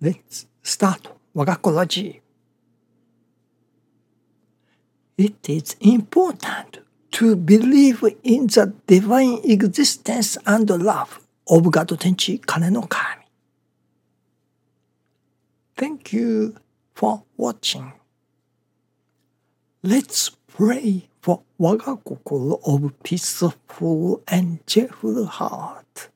Let's start Wagakokology. It is important to believe in the divine existence and love of God Kami. Thank you for watching. Let's pray for Wagakokoro of peaceful and cheerful heart.